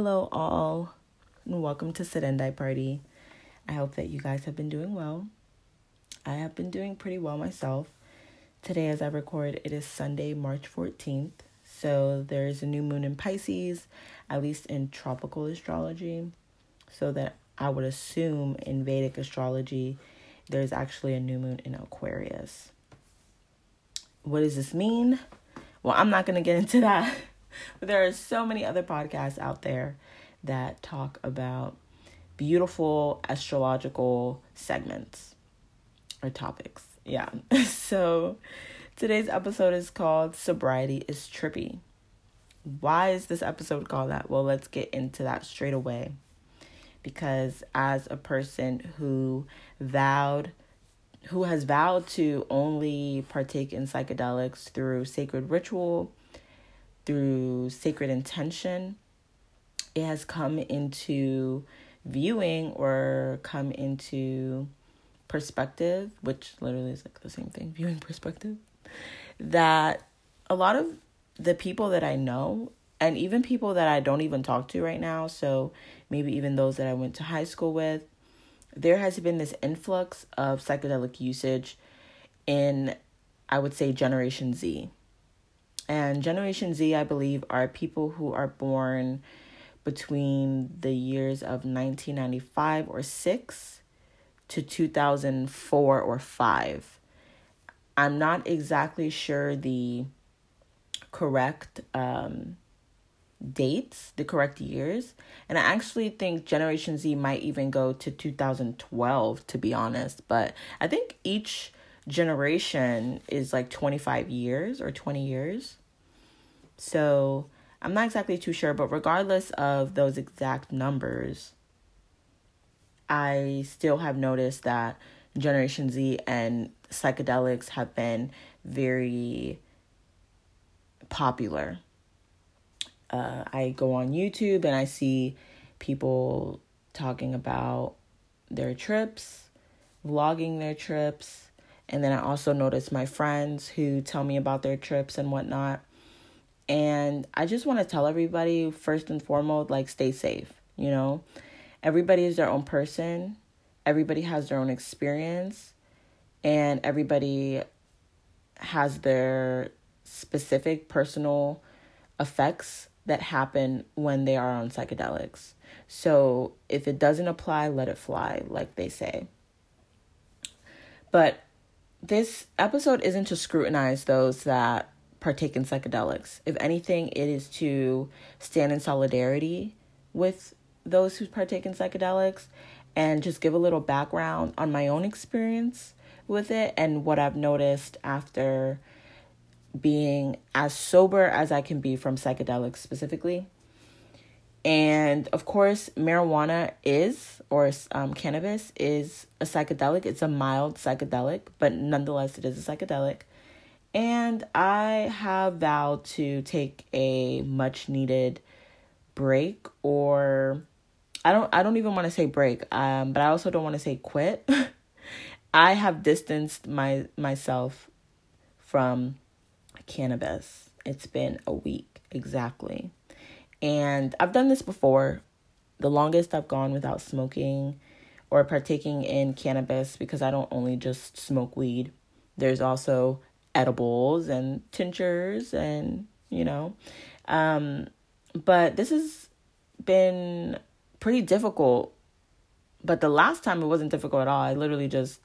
Hello, all, and welcome to Sedendai Party. I hope that you guys have been doing well. I have been doing pretty well myself. Today, as I record, it is Sunday, March 14th. So, there is a new moon in Pisces, at least in tropical astrology. So, that I would assume in Vedic astrology, there's actually a new moon in Aquarius. What does this mean? Well, I'm not going to get into that. But there are so many other podcasts out there that talk about beautiful astrological segments or topics. Yeah. so today's episode is called Sobriety is Trippy. Why is this episode called that? Well, let's get into that straight away. Because as a person who vowed who has vowed to only partake in psychedelics through sacred ritual through sacred intention, it has come into viewing or come into perspective, which literally is like the same thing, viewing perspective, that a lot of the people that I know, and even people that I don't even talk to right now, so maybe even those that I went to high school with, there has been this influx of psychedelic usage in, I would say, Generation Z. And Generation Z, I believe, are people who are born between the years of 1995 or 6 to 2004 or 5. I'm not exactly sure the correct um, dates, the correct years. And I actually think Generation Z might even go to 2012, to be honest. But I think each generation is like 25 years or 20 years. So I'm not exactly too sure, but regardless of those exact numbers, I still have noticed that Generation Z and psychedelics have been very popular. Uh, I go on YouTube and I see people talking about their trips, vlogging their trips, and then I also notice my friends who tell me about their trips and whatnot. And I just want to tell everybody, first and foremost, like, stay safe. You know, everybody is their own person, everybody has their own experience, and everybody has their specific personal effects that happen when they are on psychedelics. So if it doesn't apply, let it fly, like they say. But this episode isn't to scrutinize those that partake in psychedelics. If anything, it is to stand in solidarity with those who partake in psychedelics and just give a little background on my own experience with it and what I've noticed after being as sober as I can be from psychedelics specifically. And of course, marijuana is, or um, cannabis is a psychedelic. It's a mild psychedelic, but nonetheless, it is a psychedelic. And I have vowed to take a much needed break or I don't I don't even want to say break, um, but I also don't want to say quit. I have distanced my myself from cannabis. It's been a week exactly. And I've done this before. The longest I've gone without smoking or partaking in cannabis because I don't only just smoke weed. There's also edibles and tinctures and you know. Um but this has been pretty difficult. But the last time it wasn't difficult at all. I literally just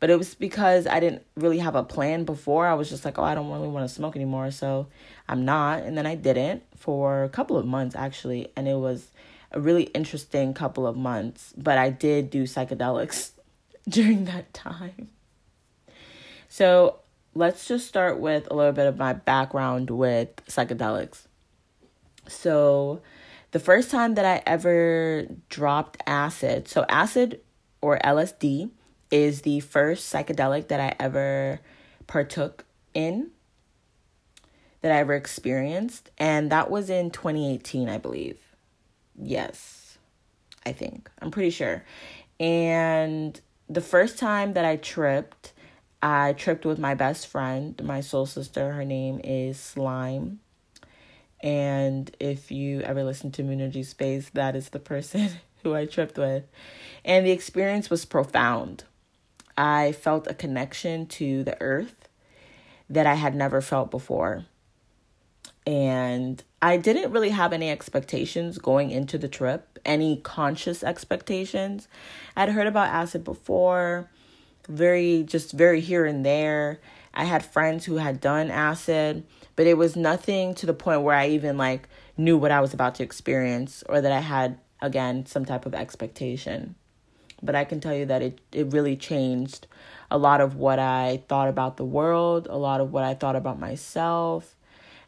but it was because i didn't really have a plan before. I was just like oh i don't really want to smoke anymore so i'm not. And then i didn't for a couple of months actually. And it was a really interesting couple of months. But i did do psychedelics during that time. So let's just start with a little bit of my background with psychedelics. So, the first time that I ever dropped acid, so acid or LSD is the first psychedelic that I ever partook in, that I ever experienced, and that was in 2018, I believe. Yes, I think. I'm pretty sure. And the first time that I tripped, I tripped with my best friend, my soul sister. Her name is Slime. And if you ever listen to Moonergy Space, that is the person who I tripped with. And the experience was profound. I felt a connection to the earth that I had never felt before. And I didn't really have any expectations going into the trip, any conscious expectations. I'd heard about acid before, very, just very here and there. I had friends who had done acid, but it was nothing to the point where I even like knew what I was about to experience or that I had again some type of expectation. But I can tell you that it it really changed a lot of what I thought about the world, a lot of what I thought about myself,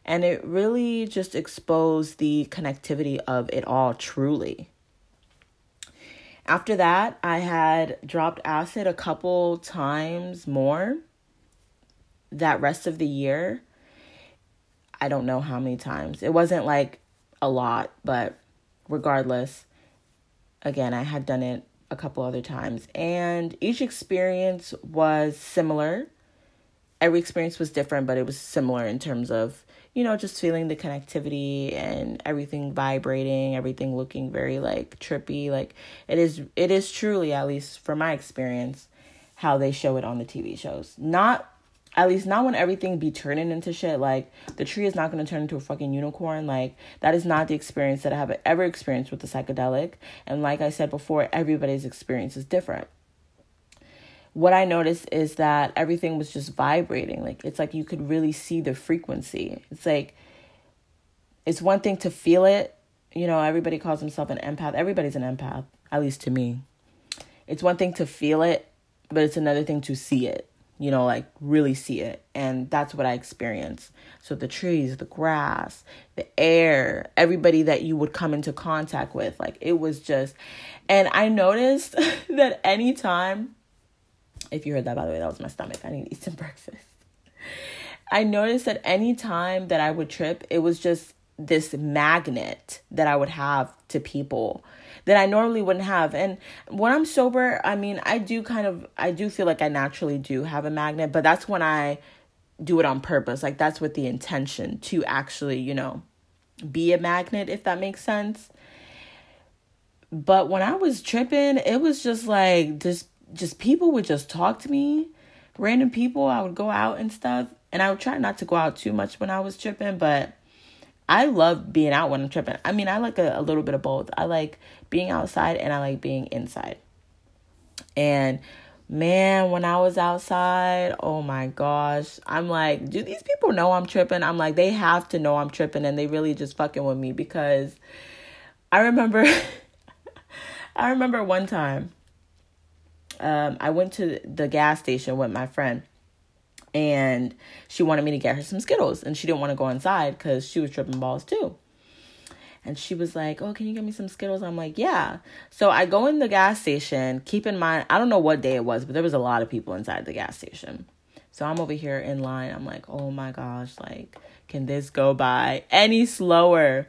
and it really just exposed the connectivity of it all truly. After that, I had dropped acid a couple times more that rest of the year I don't know how many times. It wasn't like a lot, but regardless, again, I had done it a couple other times. And each experience was similar. Every experience was different, but it was similar in terms of, you know, just feeling the connectivity and everything vibrating, everything looking very like trippy. Like it is it is truly, at least for my experience, how they show it on the TV shows. Not at least not when everything be turning into shit. Like the tree is not gonna turn into a fucking unicorn. Like that is not the experience that I have ever experienced with the psychedelic. And like I said before, everybody's experience is different. What I noticed is that everything was just vibrating. Like it's like you could really see the frequency. It's like it's one thing to feel it. You know, everybody calls himself an empath. Everybody's an empath, at least to me. It's one thing to feel it, but it's another thing to see it you know, like really see it. And that's what I experienced. So the trees, the grass, the air, everybody that you would come into contact with, like it was just, and I noticed that anytime, if you heard that by the way, that was my stomach. I need to eat some breakfast. I noticed that any time that I would trip, it was just this magnet that I would have to people that I normally wouldn't have. And when I'm sober, I mean, I do kind of, I do feel like I naturally do have a magnet, but that's when I do it on purpose. Like that's with the intention to actually, you know, be a magnet, if that makes sense. But when I was tripping, it was just like, just, just people would just talk to me, random people. I would go out and stuff. And I would try not to go out too much when I was tripping, but I love being out when I'm tripping. I mean, I like a, a little bit of both. I like being outside and I like being inside. And man, when I was outside, oh my gosh, I'm like, do these people know I'm tripping? I'm like, they have to know I'm tripping and they really just fucking with me because I remember I remember one time um, I went to the gas station with my friend and she wanted me to get her some Skittles and she didn't want to go inside because she was tripping balls too. And she was like, Oh, can you get me some Skittles? I'm like, Yeah. So I go in the gas station. Keep in mind, I don't know what day it was, but there was a lot of people inside the gas station. So I'm over here in line. I'm like, Oh my gosh, like, can this go by any slower?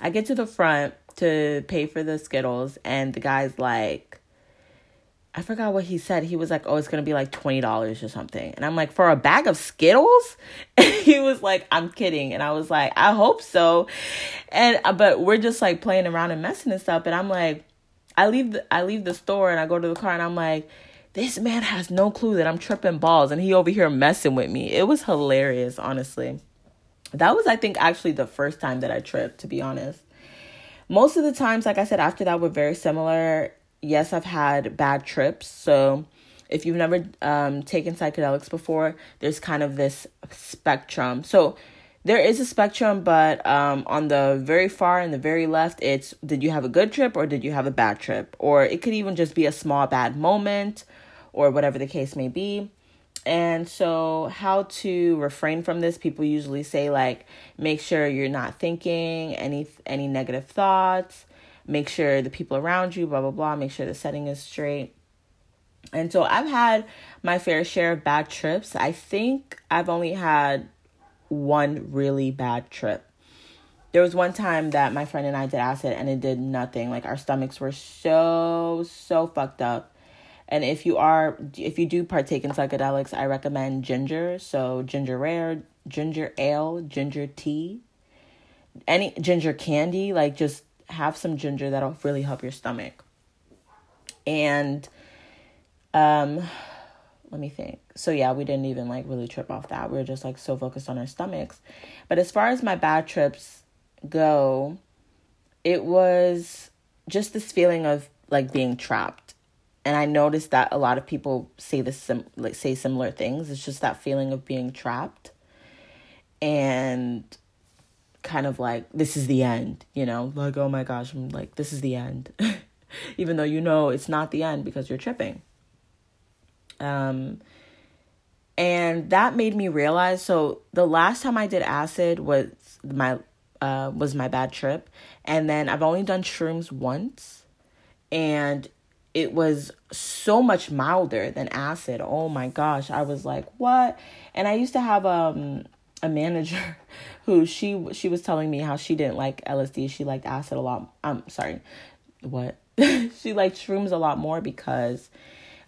I get to the front to pay for the Skittles, and the guy's like, I forgot what he said. He was like, "Oh, it's gonna be like twenty dollars or something," and I'm like, "For a bag of Skittles?" And he was like, "I'm kidding," and I was like, "I hope so," and uh, but we're just like playing around and messing and stuff, and I'm like, I leave the I leave the store and I go to the car and I'm like, this man has no clue that I'm tripping balls, and he over here messing with me. It was hilarious, honestly. That was, I think, actually the first time that I tripped, to be honest. Most of the times, like I said, after that were very similar yes, I've had bad trips. So if you've never um, taken psychedelics before, there's kind of this spectrum. So there is a spectrum, but um, on the very far and the very left, it's did you have a good trip or did you have a bad trip? Or it could even just be a small bad moment or whatever the case may be. And so, how to refrain from this? People usually say like, make sure you're not thinking any any negative thoughts make sure the people around you, blah, blah, blah, make sure the setting is straight. And so I've had my fair share of bad trips. I think I've only had one really bad trip. There was one time that my friend and I did acid and it did nothing. Like our stomachs were so, so fucked up. And if you are, if you do partake in psychedelics, I recommend ginger. So ginger ale, ginger ale, ginger tea any ginger candy, like just have some ginger that'll really help your stomach. And um let me think. So yeah, we didn't even like really trip off that. We were just like so focused on our stomachs. But as far as my bad trips go, it was just this feeling of like being trapped. And I noticed that a lot of people say this sim- like say similar things. It's just that feeling of being trapped. And kind of like this is the end, you know? Like oh my gosh, I'm like this is the end. Even though you know it's not the end because you're tripping. Um, and that made me realize. So the last time I did acid was my uh, was my bad trip, and then I've only done shrooms once, and it was so much milder than acid. Oh my gosh, I was like, what? And I used to have um a manager who she she was telling me how she didn't like LSD, she liked acid a lot. I'm sorry, what? she liked shrooms a lot more because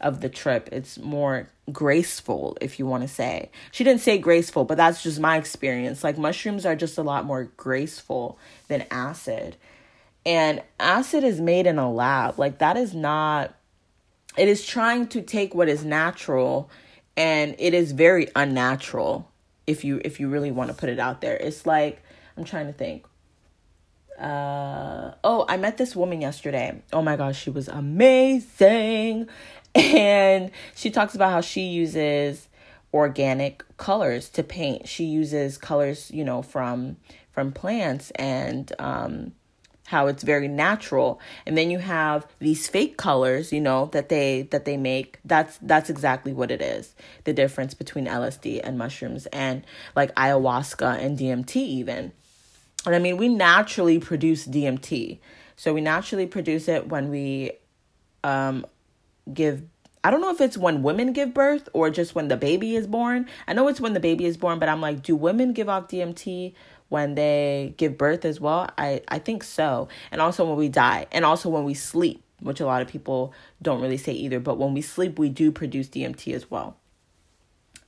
of the trip. It's more graceful, if you want to say. She didn't say graceful, but that's just my experience. Like mushrooms are just a lot more graceful than acid. And acid is made in a lab. Like that is not it is trying to take what is natural and it is very unnatural if you if you really want to put it out there. It's like I'm trying to think. Uh oh, I met this woman yesterday. Oh my gosh, she was amazing. And she talks about how she uses organic colors to paint. She uses colors, you know, from from plants and um how it's very natural. And then you have these fake colors you know that they that they make. That's that's exactly what it is the difference between lsd and mushrooms and like ayahuasca and dmt even. And i mean we naturally produce dmt so we naturally produce it when we um give I don't know if it's when women give birth or just when the baby is born. I know it's when the baby is born, but I'm like, do women give off DMT when they give birth as well? I, I think so. And also when we die, and also when we sleep, which a lot of people don't really say either. But when we sleep, we do produce DMT as well.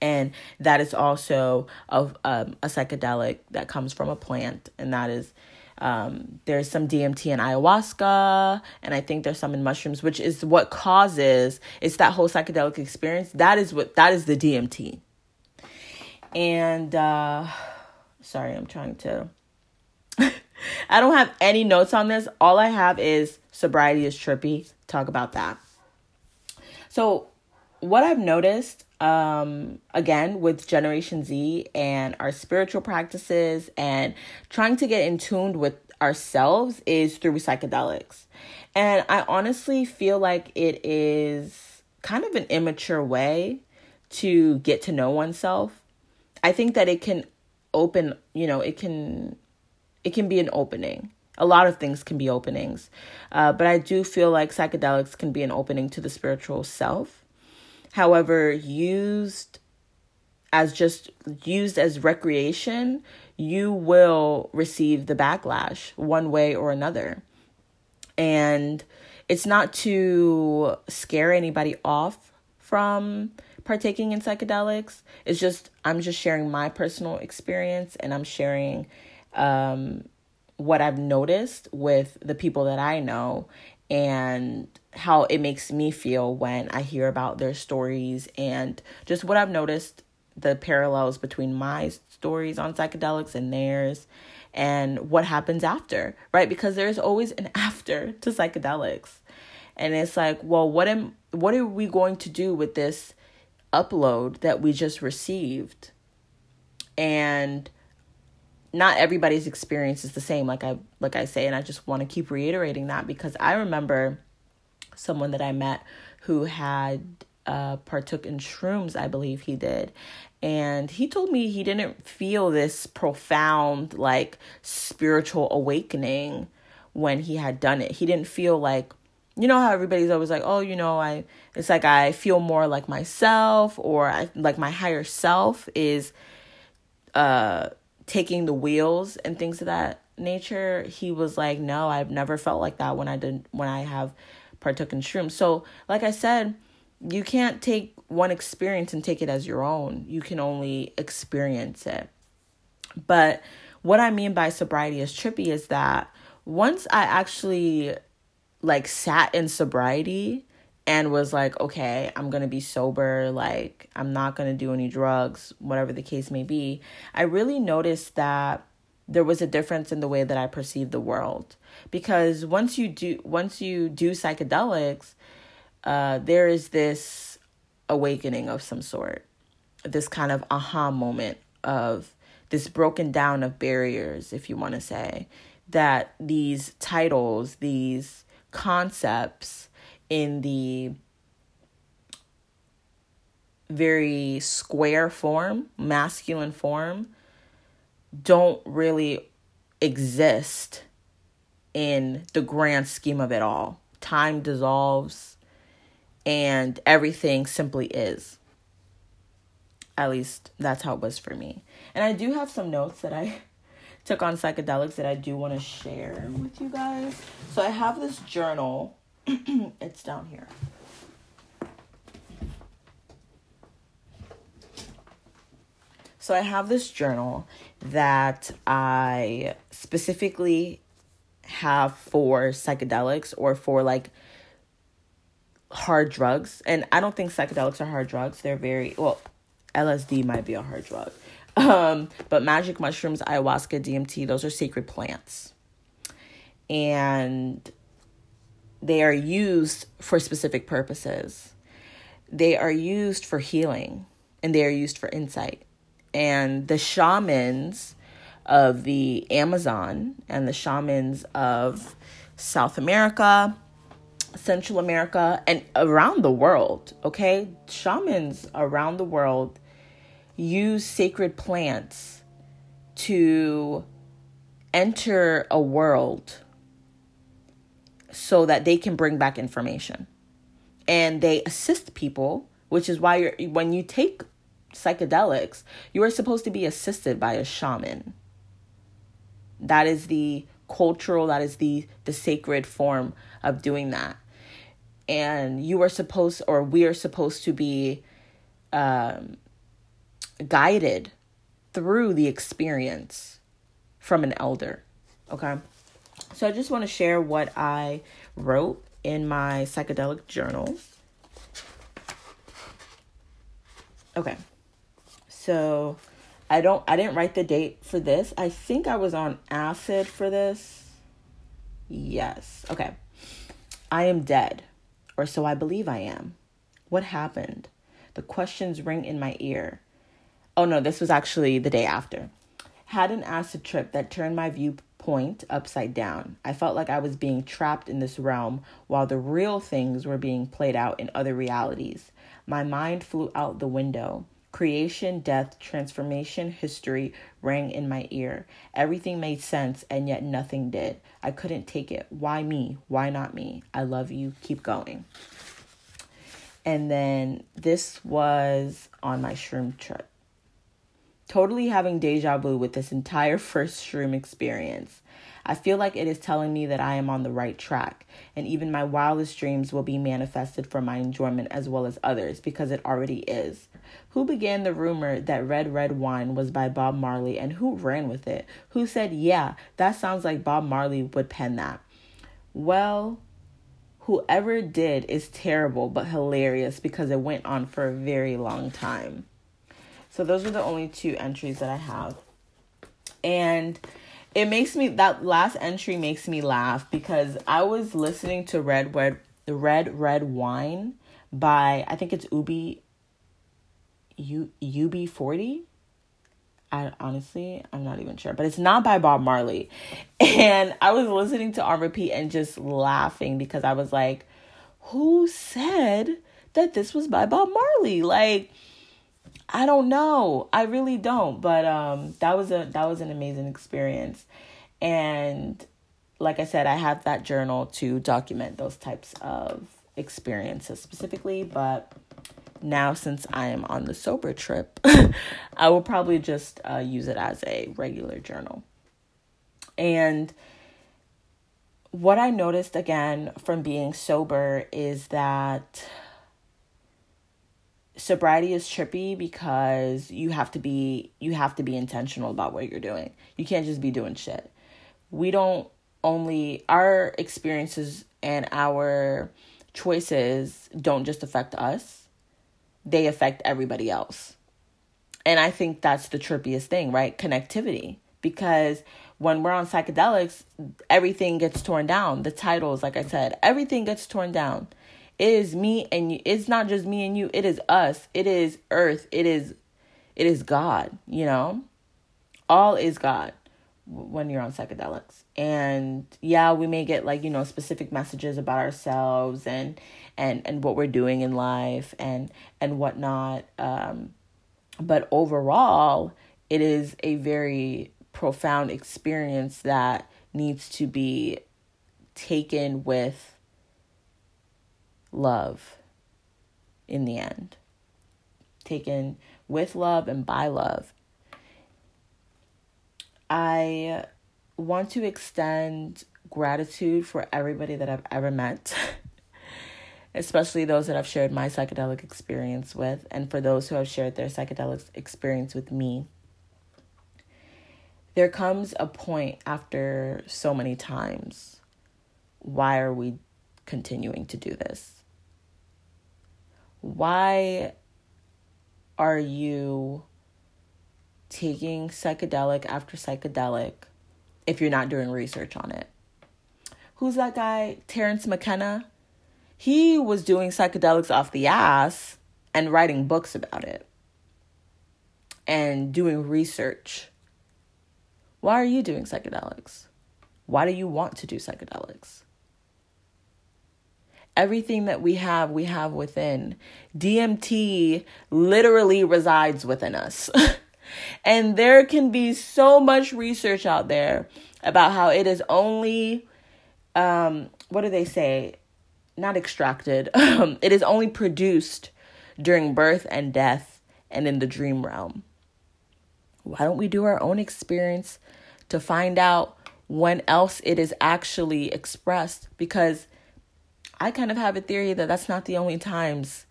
And that is also of um, a psychedelic that comes from a plant, and that is um, there's some DMT in ayahuasca, and I think there's some in mushrooms, which is what causes it's that whole psychedelic experience. That is what that is the DMT. And uh, sorry, I'm trying to. I don't have any notes on this. All I have is sobriety is trippy. Talk about that. So, what I've noticed um, again with Generation Z and our spiritual practices and trying to get in tuned with ourselves is through psychedelics. And I honestly feel like it is kind of an immature way to get to know oneself. I think that it can open, you know, it can it can be an opening. A lot of things can be openings. Uh, but I do feel like psychedelics can be an opening to the spiritual self However, used as just used as recreation, you will receive the backlash one way or another. And it's not to scare anybody off from partaking in psychedelics. It's just I'm just sharing my personal experience and I'm sharing um, what I've noticed with the people that I know and how it makes me feel when I hear about their stories and just what I've noticed the parallels between my stories on psychedelics and theirs and what happens after, right? Because there's always an after to psychedelics. And it's like, well, what am what are we going to do with this upload that we just received? And not everybody's experience is the same like I like I say and I just want to keep reiterating that because I remember someone that I met who had uh, partook in shrooms, I believe he did. And he told me he didn't feel this profound, like, spiritual awakening when he had done it. He didn't feel like, you know, how everybody's always like, oh, you know, I, it's like I feel more like myself or I, like my higher self is uh, taking the wheels and things of that nature. He was like, no, I've never felt like that when I did, when I have partook in shrooms. So, like I said, you can't take one experience and take it as your own. You can only experience it. But what I mean by sobriety is trippy is that once I actually like sat in sobriety and was like, okay, I'm to be sober, like I'm not to do any drugs, whatever the case may be, I really noticed that there was a difference in the way that I perceived the world. Because once you do once you do psychedelics, uh there is this awakening of some sort. This kind of aha moment of this broken down of barriers, if you want to say, that these titles, these concepts in the very square form, masculine form, don't really exist in the grand scheme of it all. Time dissolves and everything simply is. At least that's how it was for me. And I do have some notes that I took on psychedelics that I do want to share with you guys. So I have this journal, it's down here. So I have this journal that I specifically have for psychedelics or for like hard drugs. And I don't think psychedelics are hard drugs. They're very well, LSD might be a hard drug. Um, but magic mushrooms, ayahuasca, DMT, those are sacred plants. And they are used for specific purposes. They are used for healing and they are used for insight. And the shamans of the Amazon and the shamans of South America, Central America, and around the world, okay? Shamans around the world use sacred plants to enter a world so that they can bring back information. And they assist people, which is why you're, when you take psychedelics, you are supposed to be assisted by a shaman. That is the cultural, that is the the sacred form of doing that. And you are supposed or we are supposed to be um guided through the experience from an elder. Okay. So I just want to share what I wrote in my psychedelic journal. Okay. So I don't I didn't write the date for this. I think I was on acid for this. Yes. Okay. I am dead, or so I believe I am. What happened? The questions ring in my ear. Oh no, this was actually the day after. Had an acid trip that turned my viewpoint upside down. I felt like I was being trapped in this realm while the real things were being played out in other realities. My mind flew out the window. Creation, death, transformation, history rang in my ear. Everything made sense, and yet nothing did. I couldn't take it. Why me? Why not me? I love you. Keep going. And then this was on my shroom trip totally having deja vu with this entire first shroom experience. I feel like it is telling me that I am on the right track, and even my wildest dreams will be manifested for my enjoyment as well as others because it already is. Who began the rumor that Red Red Wine was by Bob Marley and who ran with it? Who said, Yeah, that sounds like Bob Marley would pen that? Well, whoever did is terrible but hilarious because it went on for a very long time. So those are the only two entries that I have. And it makes me that last entry makes me laugh because I was listening to Red Red the Red Red Wine by I think it's Ubi U UB forty. I honestly I'm not even sure, but it's not by Bob Marley. And I was listening to on repeat and just laughing because I was like, who said that this was by Bob Marley? Like I don't know. I really don't. But um that was a that was an amazing experience. And like I said, I have that journal to document those types of experiences specifically, but now since I am on the sober trip, I will probably just uh, use it as a regular journal. And what I noticed again from being sober is that sobriety is trippy because you have to be you have to be intentional about what you're doing. You can't just be doing shit. We don't only our experiences and our choices don't just affect us. They affect everybody else. And I think that's the trippiest thing, right? Connectivity. Because when we're on psychedelics, everything gets torn down. The titles, like I said, everything gets torn down. It is me and you. It's not just me and you. It is us. It is earth. It is it is God, you know? All is God when you're on psychedelics. And yeah, we may get like, you know, specific messages about ourselves and and and what we're doing in life and and whatnot. Um but overall, it is a very profound experience that needs to be taken with love in the end. Taken with love and by love. I want to extend gratitude for everybody that I've ever met, especially those that I've shared my psychedelic experience with, and for those who have shared their psychedelic experience with me. There comes a point after so many times why are we continuing to do this? Why are you taking psychedelic after psychedelic if you're not doing research on it? Who's that guy? Terence McKenna? He was doing psychedelics off the ass and writing books about it and doing research. Why are you doing psychedelics? Why do you want to do psychedelics? Everything that we have, we have within. DMT literally resides within us. and there can be so much research out there about how it is only, um, what do they say? Not extracted. it is only produced during birth and death and in the dream realm. Why don't we do our own experience to find out when else it is actually expressed? Because I kind of have a theory that that's not the only times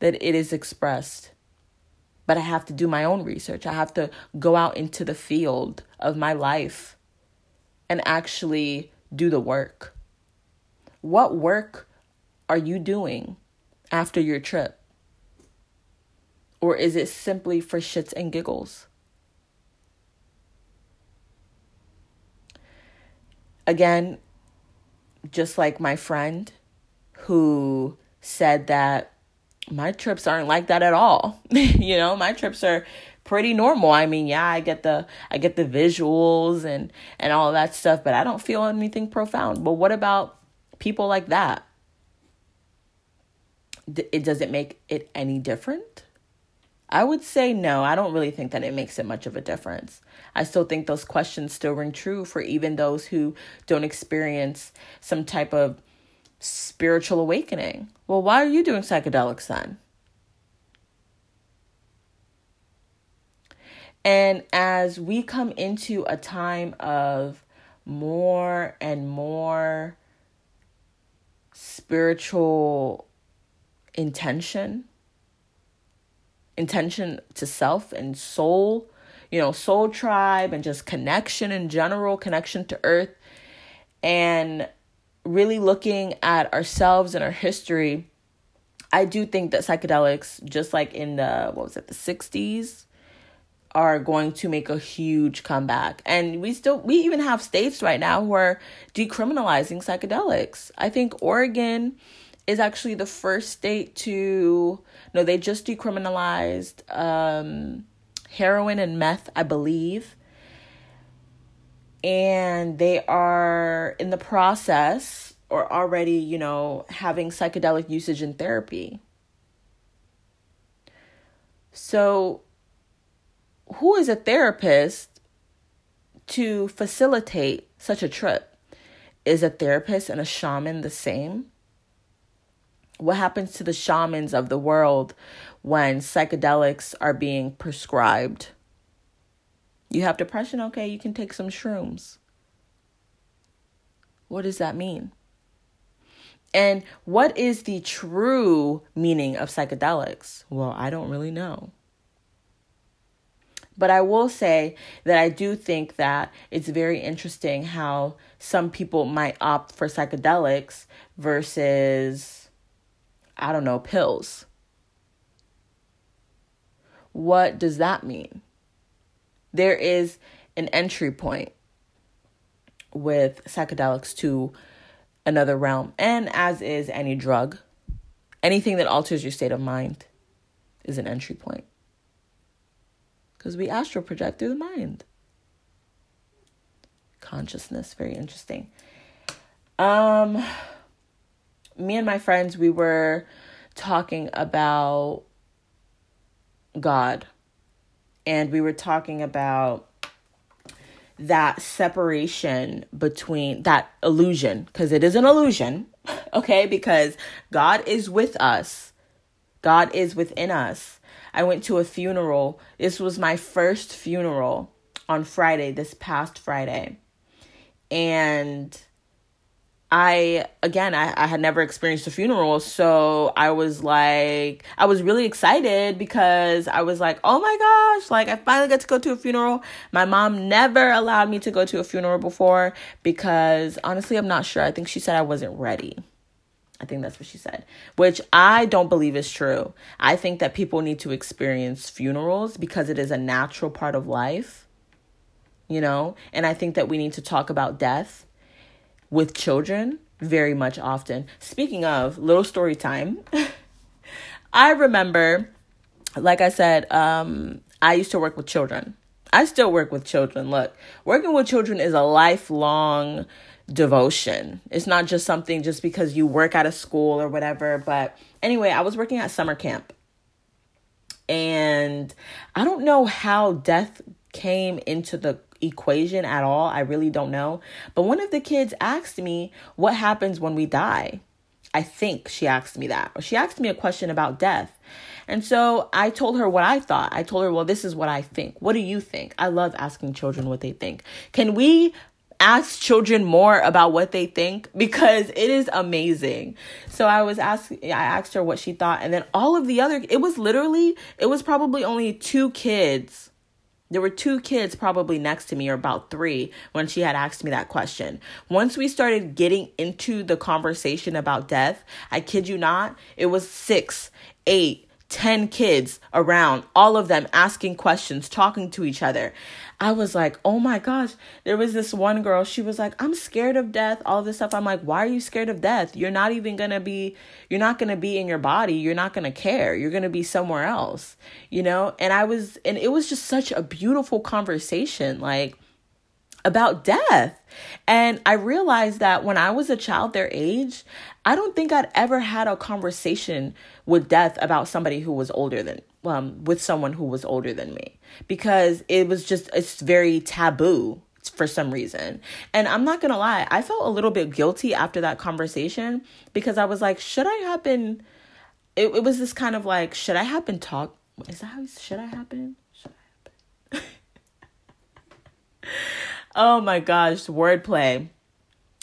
that it is expressed. But I have to do my own research. I have to go out into the field of my life and actually do the work. What work are you doing after your trip? Or is it simply for shits and giggles? Again, just like my friend, who said that my trips aren't like that at all. you know, my trips are pretty normal. I mean, yeah, I get the I get the visuals and and all that stuff, but I don't feel anything profound. But what about people like that? It does it make it any different? I would say no. I don't really think that it makes it much of a difference. I still think those questions still ring true for even those who don't experience some type of spiritual awakening. Well, why are you doing psychedelics then? And as we come into a time of more and more spiritual intention, intention to self and soul, you know, soul tribe and just connection in general, connection to earth, and really looking at ourselves and our history, I do think that psychedelics, just like in the, what was it, the 60s, are going to make a huge comeback. And we still, we even have states right now who are decriminalizing psychedelics. I think Oregon is actually the first state to, no, they just decriminalized um, heroin and meth, I believe and they are in the process or already, you know, having psychedelic usage in therapy. So, who is a therapist to facilitate such a trip? Is a therapist and a shaman the same? What happens to the shamans of the world when psychedelics are being prescribed? You have depression? Okay, you can take some shrooms. What does that mean? And what is the true meaning of psychedelics? Well, I don't really know. But I will say that I do think that it's very interesting how some people might opt for psychedelics versus, I don't know, pills. What does that mean? There is an entry point with psychedelics to another realm, and as is any drug, anything that alters your state of mind is an entry point. Because we astral project through the mind. Consciousness, very interesting. Um, me and my friends, we were talking about God, and we were talking about that separation between that illusion, because it is an illusion, okay? Because God is with us, God is within us. I went to a funeral. This was my first funeral on Friday, this past Friday. And I again I, I had never experienced a funeral, so I was like I was really excited because I was like, oh my gosh, like I finally got to go to a funeral. My mom never allowed me to go to a funeral before because honestly I'm not sure. I think she said I wasn't ready. I think that's what she said, which I don't believe is true. I think that people need to experience funerals because it is a natural part of life, you know? And I think that we need to talk about death with children very much often. Speaking of little story time, I remember, like I said, um, I used to work with children. I still work with children. Look, working with children is a lifelong devotion. It's not just something just because you work at a school or whatever. But anyway, I was working at summer camp. And I don't know how death came into the equation at all. I really don't know. But one of the kids asked me, What happens when we die? I think she asked me that. She asked me a question about death. And so I told her what I thought. I told her, Well, this is what I think. What do you think? I love asking children what they think. Can we ask children more about what they think because it is amazing. So I was asking I asked her what she thought and then all of the other it was literally it was probably only two kids there were two kids probably next to me, or about three, when she had asked me that question. Once we started getting into the conversation about death, I kid you not, it was six, eight, 10 kids around, all of them asking questions, talking to each other. I was like, oh my gosh. There was this one girl, she was like, I'm scared of death, all this stuff. I'm like, why are you scared of death? You're not even gonna be, you're not gonna be in your body. You're not gonna care. You're gonna be somewhere else, you know? And I was, and it was just such a beautiful conversation, like about death. And I realized that when I was a child their age, I don't think I'd ever had a conversation with death about somebody who was older than um with someone who was older than me because it was just it's very taboo for some reason. And I'm not going to lie, I felt a little bit guilty after that conversation because I was like, should I happen it, it was this kind of like, should I happen talk is that how should I happen? Should I happen? oh my gosh, wordplay.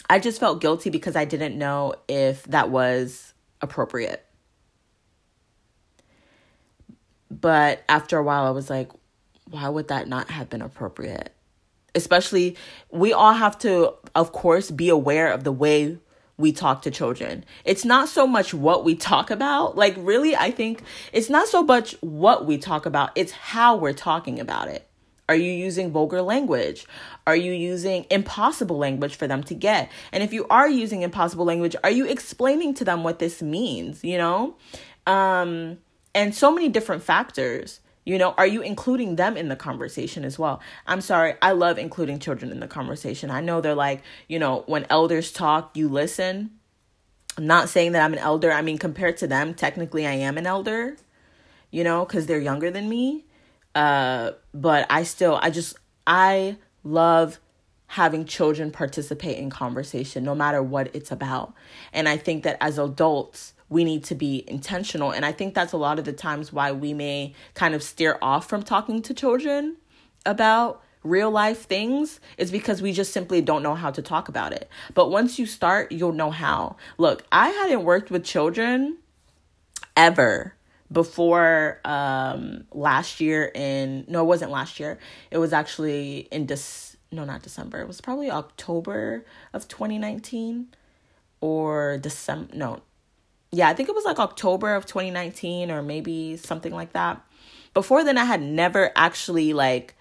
I just felt guilty because I didn't know if that was appropriate. But after a while, I was like, why would that not have been appropriate? Especially, we all have to, of course, be aware of the way we talk to children. It's not so much what we talk about. Like, really, I think it's not so much what we talk about, it's how we're talking about it. Are you using vulgar language? Are you using impossible language for them to get? And if you are using impossible language, are you explaining to them what this means, you know? Um and so many different factors. You know, are you including them in the conversation as well? I'm sorry, I love including children in the conversation. I know they're like, you know, when elders talk, you listen. I'm not saying that I'm an elder. I mean, compared to them, technically I am an elder, you know, because they're younger than me. Uh, but I still, I just, I love having children participate in conversation no matter what it's about. And I think that as adults, we need to be intentional. And I think that's a lot of the times why we may kind of steer off from talking to children about real life things is because we just simply don't know how to talk about it. But once you start, you'll know how. Look, I hadn't worked with children ever before um last year in no it wasn't last year. It was actually in this no not december. It was probably october of 2019 or december no. Yeah i think it was like october of 2019 or maybe something like that. Before then i had never actually like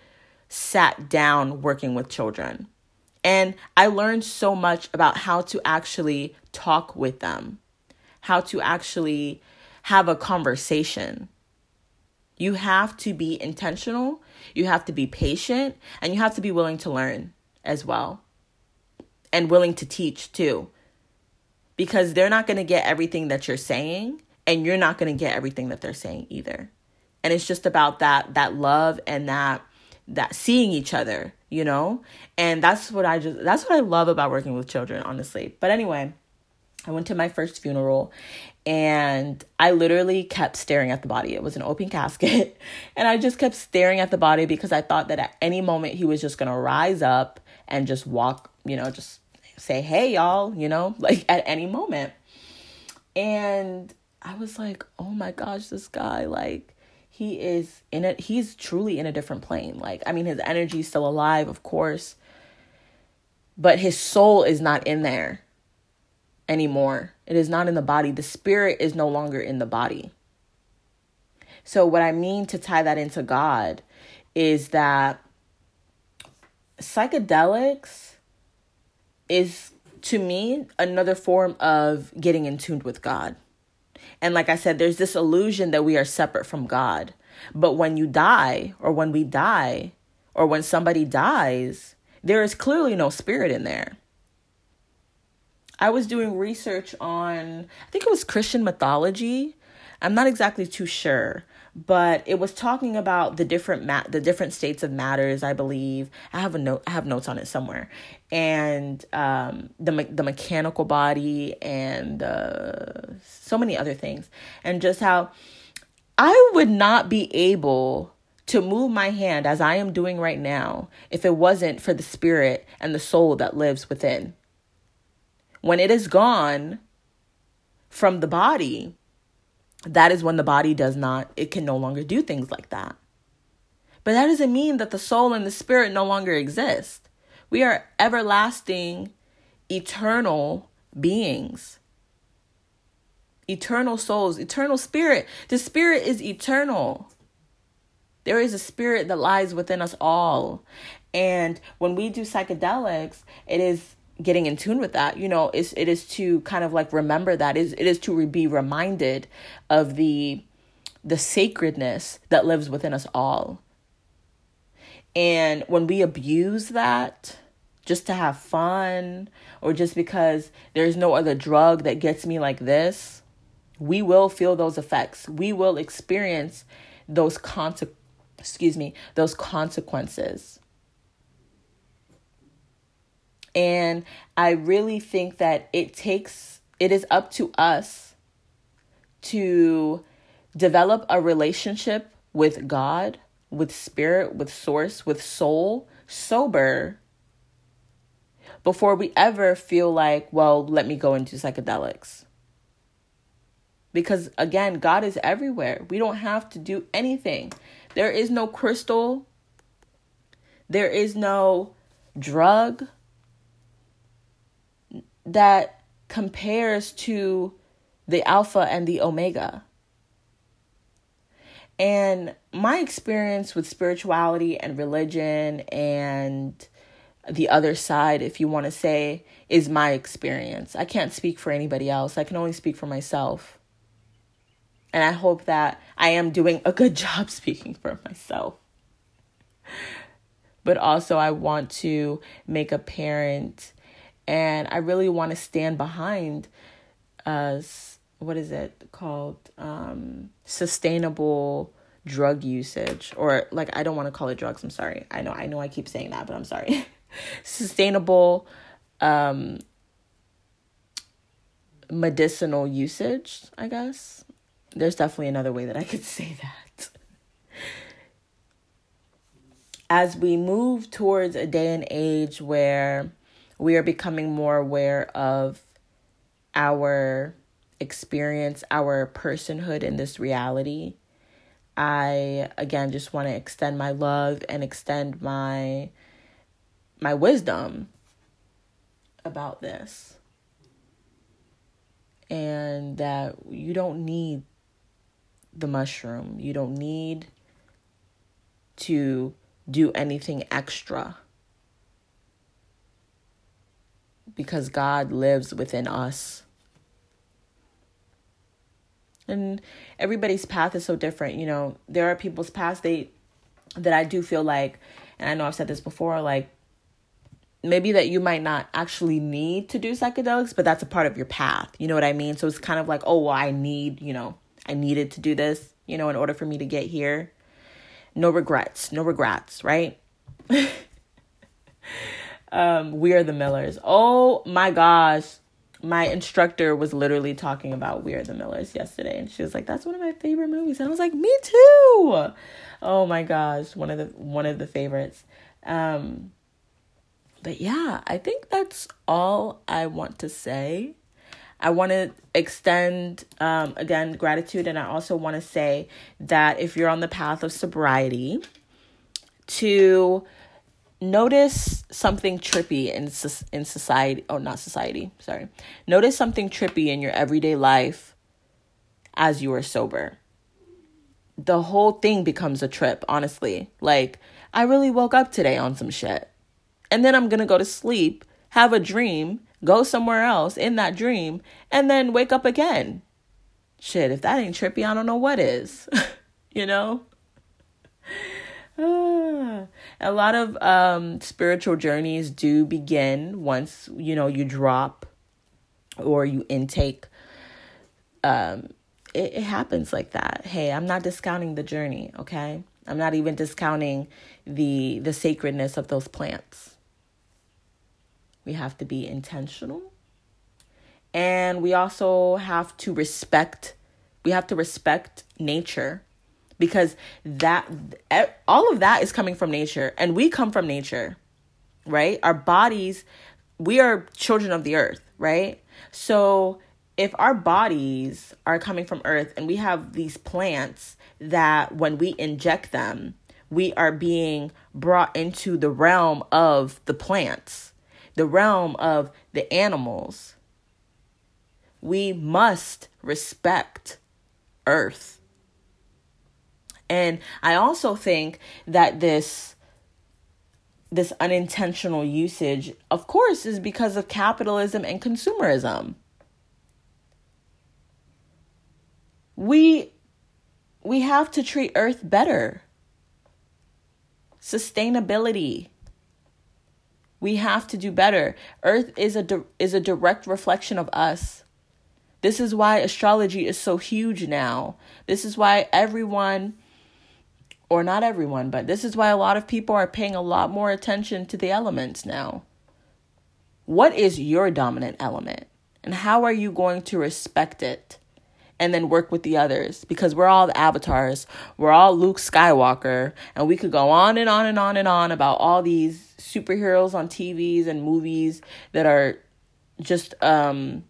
sat down working with children. And i learned so much about how to actually talk with them how to actually have a conversation. You have to be intentional, you have to be patient, and you have to be willing to learn as well. And willing to teach too. Because they're not going to get everything that you're saying, and you're not going to get everything that they're saying either. And it's just about that that love and that that seeing each other, you know? And that's what I just that's what I love about working with children, honestly. But anyway, I went to my first funeral and I literally kept staring at the body. It was an open casket, and I just kept staring at the body because I thought that at any moment he was just gonna rise up and just walk, you know, just say, hey, y'all, you know, like at any moment. And I was like, oh my gosh, this guy, like, he is in it, he's truly in a different plane. Like, I mean, his energy is still alive, of course, but his soul is not in there anymore. It is not in the body. The spirit is no longer in the body. So, what I mean to tie that into God is that psychedelics is to me another form of getting in tune with God. And like I said, there's this illusion that we are separate from God. But when you die, or when we die, or when somebody dies, there is clearly no spirit in there. I was doing research on, I think it was Christian mythology. I'm not exactly too sure, but it was talking about the different ma- the different states of matters. I believe I have a note. I have notes on it somewhere, and um, the me- the mechanical body and uh, so many other things, and just how I would not be able to move my hand as I am doing right now if it wasn't for the spirit and the soul that lives within when it is gone from the body, that is when the body does not, it can no longer do things like that. But that doesn't mean that the soul and the spirit no longer exist. We are everlasting, eternal beings. Eternal souls, eternal spirit. The spirit is eternal. There is a spirit that lies within us all. And when we do psychedelics, it is getting in tune with that you know is it is to kind of like remember that is it is to be reminded of the the sacredness that lives within us all. And when we abuse that just to have fun or just because there's no other drug that gets me like this we will feel those effects. We will experience those conse- excuse me those consequences and I really think that it takes, it is up to us to develop a relationship with God, with spirit, with source, with soul, sober, before we ever feel like, well, let me go into psychedelics. Because again, God is everywhere. We don't have to do anything. There is no crystal, there is no drug, that compares to the Alpha and the Omega. And my experience with spirituality and religion and the other side, if you want to say, is my experience. I can't speak for anybody else. I can only speak for myself. And I hope that I am doing a good job speaking for myself. But also, I want to make apparent and I really want to stand behind us. What is it called? Um, sustainable drug usage, or like I don't want to call it drugs. I'm sorry. I know I know I keep saying that, but I'm sorry. sustainable um, medicinal usage. I guess there's definitely another way that I could say that. as we move towards a day and age where we are becoming more aware of our experience, our personhood in this reality, I again just want to extend my love and extend my my wisdom about this. And that you don't need the mushroom. You don't need to do anything extra. Because God lives within us. And everybody's path is so different. You know, there are people's paths they that I do feel like, and I know I've said this before, like maybe that you might not actually need to do psychedelics, but that's a part of your path. You know what I mean? So it's kind of like, oh, well, I need, you know, I needed to do this, you know, in order for me to get here. No regrets, no regrets, right? um, we are the Millers. Oh my gosh. My instructor was literally talking about We Are the Millers yesterday, and she was like, "That's one of my favorite movies," and I was like, "Me too!" Oh my gosh, one of the one of the favorites. Um, but yeah, I think that's all I want to say. I want to extend, um, again, gratitude. And I also want to say that if you're on the path of sobriety, to notice something trippy in, in society, oh, not society, sorry. Notice something trippy in your everyday life as you are sober. The whole thing becomes a trip, honestly. Like, I really woke up today on some shit. And then I'm going to go to sleep, have a dream, go somewhere else in that dream, and then wake up again. Shit, if that ain't trippy, I don't know what is. you know? Ah. A lot of um, spiritual journeys do begin once, you know, you drop or you intake. Um, it, it happens like that. Hey, I'm not discounting the journey, okay? I'm not even discounting the the sacredness of those plants. We have to be intentional. And we also have to respect we have to respect nature because that all of that is coming from nature and we come from nature. Right? Our bodies we are children of the earth, right? So if our bodies are coming from earth and we have these plants that when we inject them, we are being brought into the realm of the plants the realm of the animals. We must respect earth. And I also think that this this unintentional usage of course is because of capitalism and consumerism. We we have to treat earth better. Sustainability we have to do better. Earth is a di- is a direct reflection of us. This is why astrology is so huge now. This is why everyone or not everyone, but this is why a lot of people are paying a lot more attention to the elements now. What is your dominant element? And how are you going to respect it? and then work with the others because we're all the avatars. We're all Luke Skywalker, and we could go on and on and on and on about all these superheroes on TVs and movies that are just um,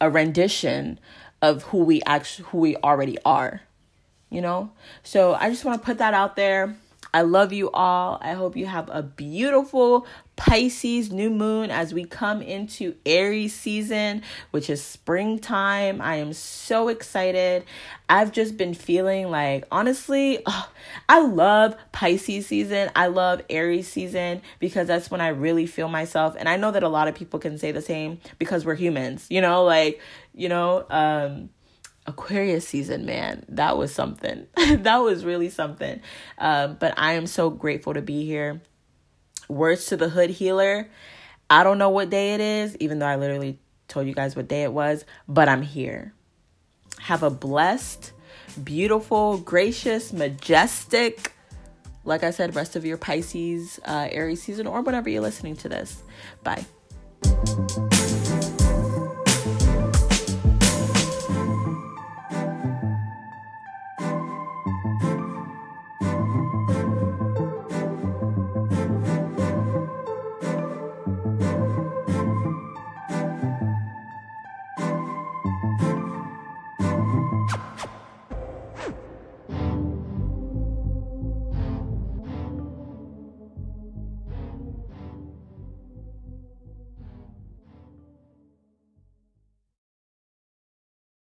a rendition of who we actually who we already are you know so i just want to put that out there I love you all. I hope you have a beautiful Pisces new moon as we come into Aries season, which is springtime. I am so excited. I've just been feeling like, honestly, oh, I love Pisces season. I love Aries season because that's when I really feel myself. And I know that a lot of people can say the same because we're humans, you know, like, you know, um, Aquarius season, man, that was something. that was really something. Um, but I am so grateful to be here. Words to the Hood Healer. I don't know what day it is, even though I literally told you guys what day it was, but I'm here. Have a blessed, beautiful, gracious, majestic, like I said, rest of your Pisces, uh, Aries season, or whenever you're listening to this. Bye.